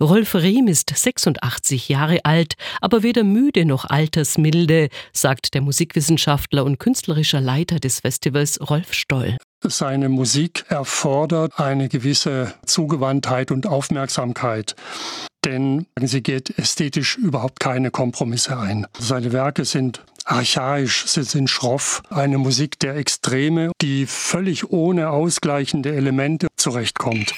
Rolf Riem ist 86 Jahre alt, aber weder müde noch altersmilde, sagt der Musikwissenschaftler und künstlerischer Leiter des Festivals Rolf Stoll. Seine Musik erfordert eine gewisse Zugewandtheit und Aufmerksamkeit denn sie geht ästhetisch überhaupt keine Kompromisse ein. Seine Werke sind archaisch, sie sind schroff, eine Musik der Extreme, die völlig ohne ausgleichende Elemente zurechtkommt.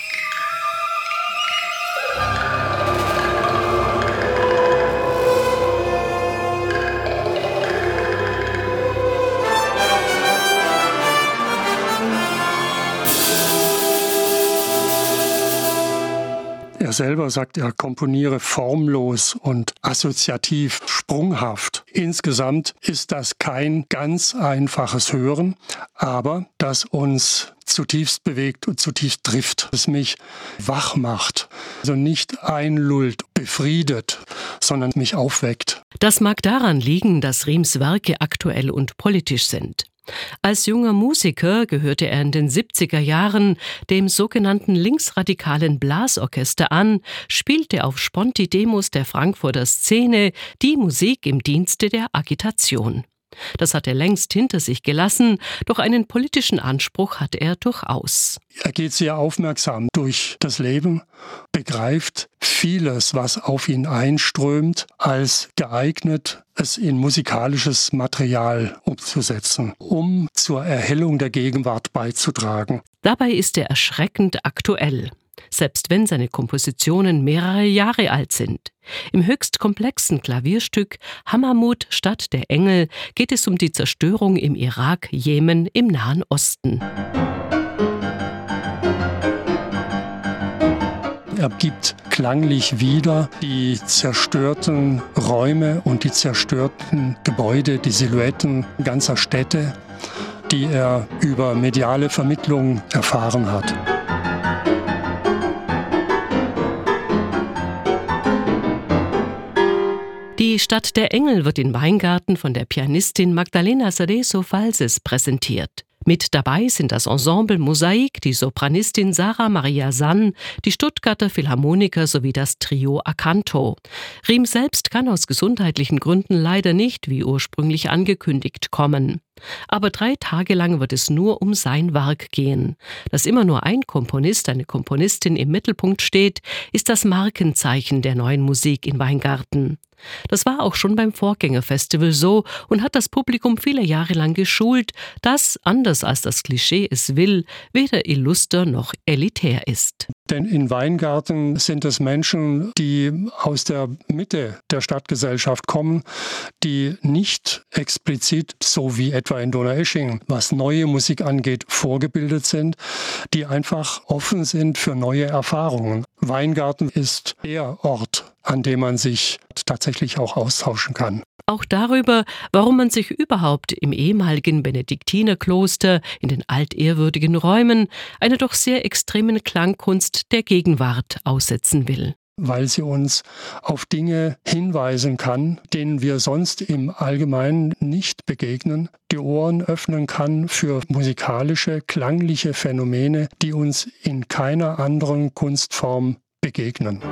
Selber sagt, er komponiere formlos und assoziativ, sprunghaft. Insgesamt ist das kein ganz einfaches Hören, aber das uns zutiefst bewegt und zutiefst trifft, es mich wach macht, also nicht einlullt, befriedet, sondern mich aufweckt. Das mag daran liegen, dass Riems Werke aktuell und politisch sind. Als junger Musiker gehörte er in den 70er Jahren dem sogenannten linksradikalen Blasorchester an, spielte auf Sponti-Demos der Frankfurter Szene die Musik im Dienste der Agitation. Das hat er längst hinter sich gelassen, doch einen politischen Anspruch hat er durchaus. Er geht sehr aufmerksam durch das Leben, begreift vieles, was auf ihn einströmt, als geeignet, es in musikalisches Material umzusetzen, um zur Erhellung der Gegenwart beizutragen. Dabei ist er erschreckend aktuell selbst wenn seine Kompositionen mehrere Jahre alt sind. Im höchst komplexen Klavierstück Hammermut statt der Engel geht es um die Zerstörung im Irak, Jemen, im Nahen Osten. Er gibt klanglich wieder die zerstörten Räume und die zerstörten Gebäude, die Silhouetten ganzer Städte, die er über mediale Vermittlung erfahren hat. Die Stadt der Engel wird in Weingarten von der Pianistin Magdalena Cerezo Falses präsentiert. Mit dabei sind das Ensemble Mosaik, die Sopranistin Sarah Maria Sann, die Stuttgarter Philharmoniker sowie das Trio Acanto. Riem selbst kann aus gesundheitlichen Gründen leider nicht, wie ursprünglich angekündigt, kommen. Aber drei Tage lang wird es nur um sein Werk gehen. Dass immer nur ein Komponist, eine Komponistin im Mittelpunkt steht, ist das Markenzeichen der neuen Musik in Weingarten. Das war auch schon beim Vorgängerfestival so und hat das Publikum viele Jahre lang geschult, das, anders als das Klischee es will, weder illuster noch elitär ist. Denn in Weingarten sind es Menschen, die aus der Mitte der Stadtgesellschaft kommen, die nicht explizit, so wie etwa in Donaueschingen, was neue Musik angeht, vorgebildet sind, die einfach offen sind für neue Erfahrungen. Weingarten ist der Ort, an dem man sich tatsächlich auch austauschen kann. Auch darüber, warum man sich überhaupt im ehemaligen Benediktinerkloster in den altehrwürdigen Räumen einer doch sehr extremen Klangkunst der Gegenwart aussetzen will weil sie uns auf Dinge hinweisen kann, denen wir sonst im Allgemeinen nicht begegnen, die Ohren öffnen kann für musikalische, klangliche Phänomene, die uns in keiner anderen Kunstform begegnen.